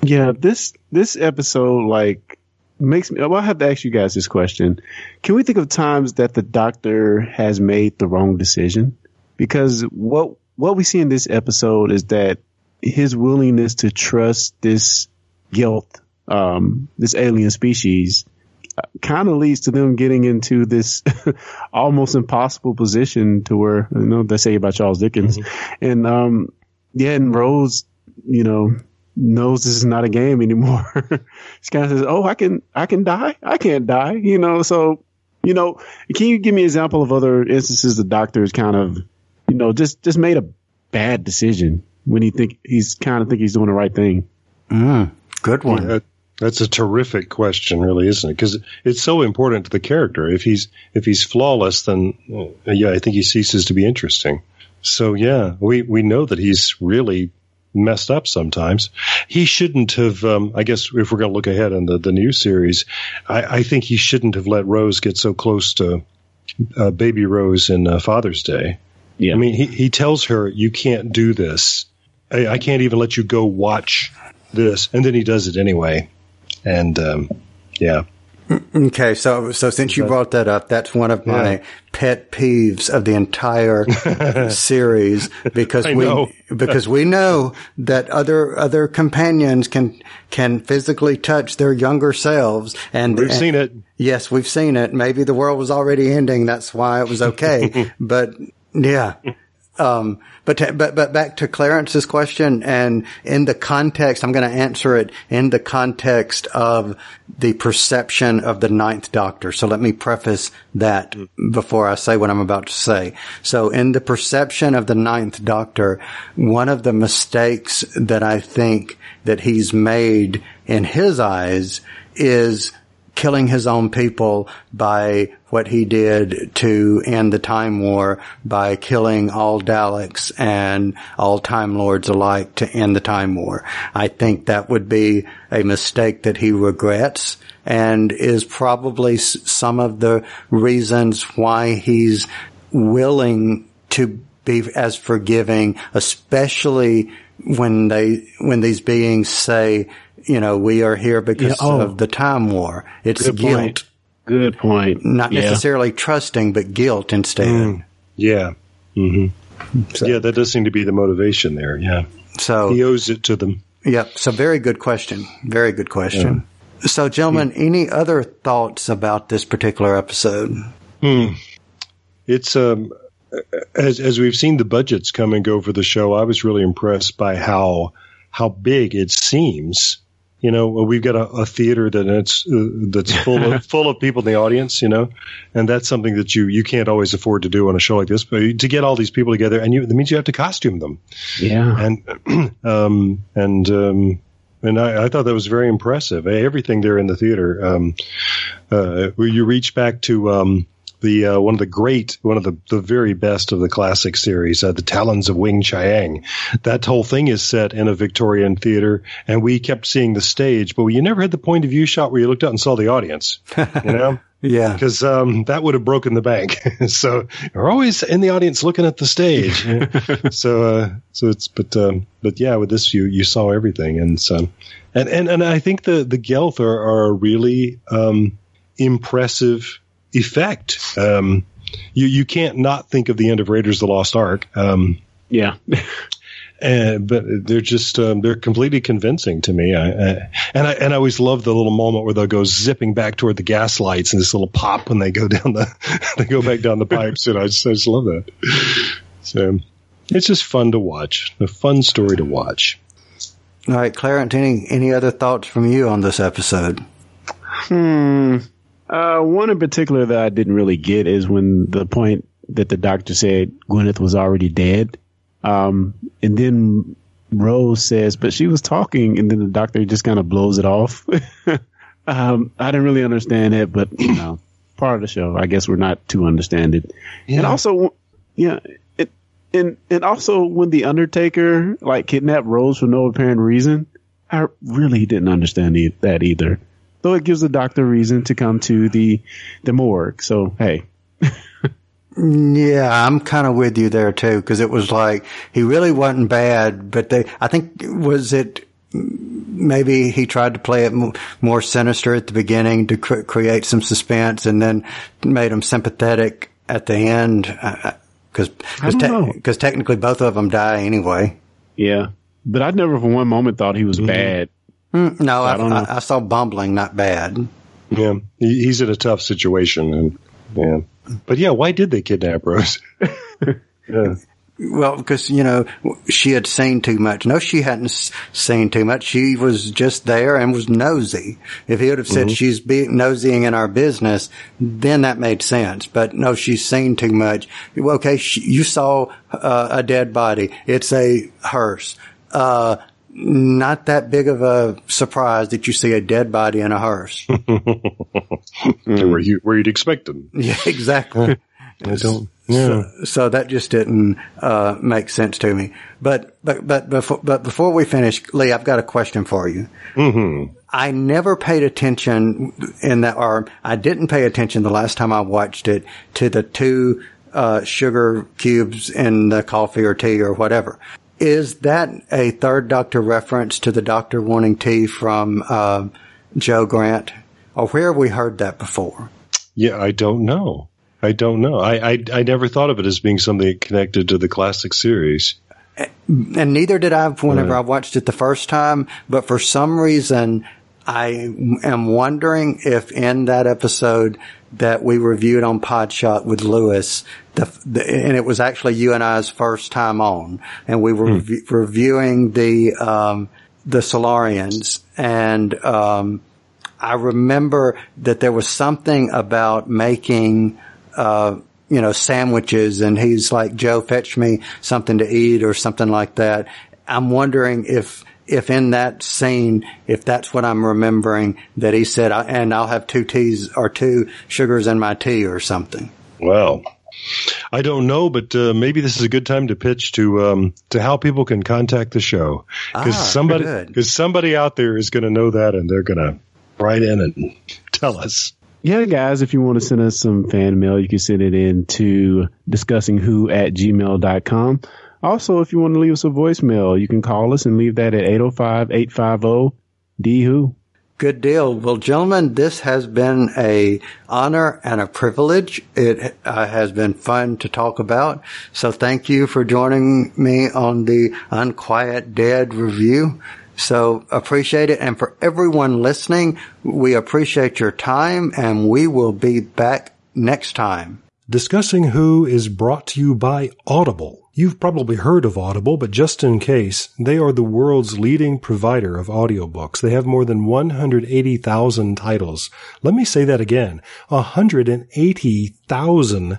Yeah, this this episode like makes me. Well, I have to ask you guys this question: Can we think of times that the doctor has made the wrong decision? Because what what we see in this episode is that his willingness to trust this Gelth, um, this alien species, kind of leads to them getting into this almost impossible position to where you know they say about Charles Dickens, and um, yeah, and Rose, you know, knows this is not a game anymore. she kind of says, "Oh, I can, I can die. I can't die." You know, so you know, can you give me an example of other instances the doctor is kind of, you know, just just made a bad decision when he think he's kind of think he's doing the right thing? Mm, good one. that, that's a terrific question, really, isn't it? Because it's so important to the character. If he's if he's flawless, then uh, yeah, I think he ceases to be interesting. So yeah, we we know that he's really messed up sometimes. He shouldn't have. Um, I guess if we're going to look ahead in the the new series, I, I think he shouldn't have let Rose get so close to uh, baby Rose in uh, Father's Day. Yeah. I mean, he, he tells her, you can't do this. I, I can't even let you go watch this. And then he does it anyway. And, um, yeah. Okay, so so since you brought that up, that's one of my Yeah. pet peeves of the entire series because we know. because we know that other other companions can can physically touch their younger selves and We've and- seen it. Yes, we've seen it. Maybe the world was already ending. That's why it was okay. but yeah. Um, but, to, but, but back to Clarence's question and in the context, I'm going to answer it in the context of the perception of the ninth doctor. So let me preface that before I say what I'm about to say. So in the perception of the ninth doctor, one of the mistakes that I think that he's made in his eyes is killing his own people by what he did to end the Time War by killing all Daleks and all Time Lords alike to end the Time War. I think that would be a mistake that he regrets and is probably some of the reasons why he's willing to be as forgiving, especially when they, when these beings say, you know, we are here because Yeah, oh. of the time war. It's Good guilt, point. Good point. not Yeah. necessarily trusting, but guilt instead. Yeah. hmm So- Yeah, that does seem to be the motivation there. Yeah. So, He owes it to them. Yep. So very good question. Very good question. So gentlemen, any other thoughts about this particular episode? It's, um, as, as we've seen the budgets come and go for the show, I was really impressed by how, how big it seems. You know, we've got a, a theater that it's uh, that's full of full of people in the audience. You know, and that's something that you you can't always afford to do on a show like this. But to get all these people together, and you that means you have to costume them. Yeah. and um, and um, and I, I thought that was very impressive. Everything there in the theater, um, uh, where you reach back to um, the uh, one of the great, one of the, the very best of the classic series, uh, the Talons of Weng-Chiang. That whole thing is set in a Victorian theater, and we kept seeing the stage, but you never had the point of view shot where you looked out and saw the audience. You know. Yeah. Because um, that would have broken the bank. so you're always in the audience looking at the stage. so uh, so it's but um, but yeah, with this you you saw everything, and so and and, and I think the the Gelth are, are a really um, impressive effect. Um, you you can't not think of the end of Raiders of the Lost Ark. Um, Yeah. and, but they're just um, they're completely convincing to me. I, I, and I and I always love the little moment where they'll go zipping back toward the gas lights and this little pop when they go down the they go back down the pipes. And I just I just love that. So it's just fun to watch. A fun story to watch. All right, Clarence, any, any other thoughts from you on this episode? Hmm. Uh, one in particular that I didn't really get is when the point that the doctor said Gwyneth was already dead. Um, and then Rose says, but she was talking, and then the doctor just kind of blows it off. um, I didn't really understand it, but you know, part of the show. I guess we're not to understand it. And also, yeah, it and and also when the Undertaker like kidnapped Rose for no apparent reason, I really didn't understand e- that either. Though it gives the doctor reason to come to the the morgue. So hey, Yeah, I'm kind of with you there too, because it was like he really wasn't bad, but they, I think, was it maybe he tried to play it m- more sinister at the beginning to cr- create some suspense, and then made him sympathetic at the end, uh, uh, because I don't because technically both of them die anyway. yeah. But I never for one moment thought he was mm-hmm. bad. Mm, No, I, I. I, saw bumbling, not bad. Yeah, he's in a tough situation, and yeah. But yeah, why did they kidnap Rose? yeah. Well, because, you know, she had seen too much. No, she hadn't seen too much. She was just there and was nosy. If he would have said she's be- nosying in our business, then that made sense. But no, she's seen too much. Well, Okay, she, you saw uh, a dead body. It's a hearse. Uh, not that big of a surprise that you see a dead body in a hearse. Where you where you'd expect them. yeah, exactly. I don't. Yeah. so that just didn't uh, make sense to me. But but but before but before we finish, Lee, I've got a question for you. Mm-hmm. I never paid attention in that, or I didn't pay attention the last time I watched it to the two uh, sugar cubes in the coffee or tea or whatever. Is that a third Doctor reference to the Doctor wanting tea from uh, Jo Grant, or where have we heard that before? Yeah, I don't know. I don't know. I, I I never thought of it as being something connected to the classic series. and neither did I whenever I watched it the first time. But for some reason, I am wondering if in that episode that we reviewed on Podshock with Lewis, the, the and it was actually you and I's first time on, and we were rev- reviewing the um, the Silurians, and um, I remember that there was something about making, uh, you know, sandwiches and he's like, Jo, fetch me something to eat or something like that. I'm wondering if, if in that scene, if that's what I'm remembering that he said, and I'll have two teas or two sugars in my tea or something. Well, I don't know, but uh, maybe this is a good time to pitch to um, to how people can contact the show because Ah, somebody because somebody out there is going to know that and they're going to write in and tell us. Yeah, guys, if you want to send us some fan mail, you can send it in to discussingwho at gmail.com. Also, if you want to leave us a voicemail, you can call us and leave that at 805-850-D-WHO. Good deal. Well, gentlemen, this has been a honor and a privilege. It uh, has been fun to talk about. So thank you for joining me on the Unquiet Dead review. So appreciate it. And for everyone listening, we appreciate your time and we will be back next time. Discussing Who is brought to you by Audible. You've probably heard of Audible, but just in case, they are the world's leading provider of audiobooks. They have more than 180,000 titles. Let me say that again. 180,000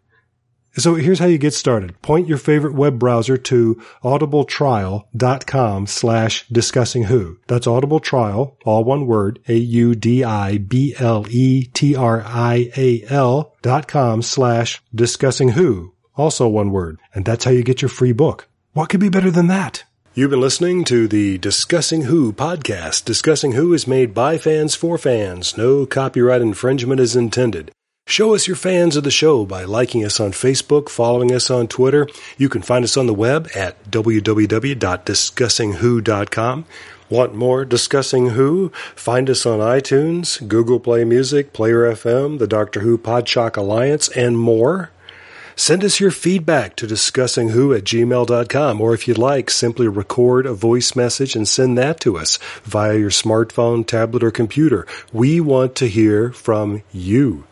So here's how you get started. Point your favorite web browser to audibletrial.com slash discussing who. That's audibletrial, all one word, A-U-D-I-B-L-E-T-R-I-A-L dot com slash discussing who, also one word. And that's how you get your free book. What could be better than that? You've been listening to the Discussing Who podcast. Discussing Who is made by fans for fans. No copyright infringement is intended. Show us you're fans of the show by liking us on Facebook, following us on Twitter. You can find us on the web at www.discussingwho.com. Want more Discussing Who? Find us on iTunes, Google Play Music, Player FM, the Doctor Who Podshock Alliance, and more. Send us your feedback to discussingwho at gmail.com, or if you'd like, simply record a voice message and send that to us via your smartphone, tablet, or computer. We want to hear from you.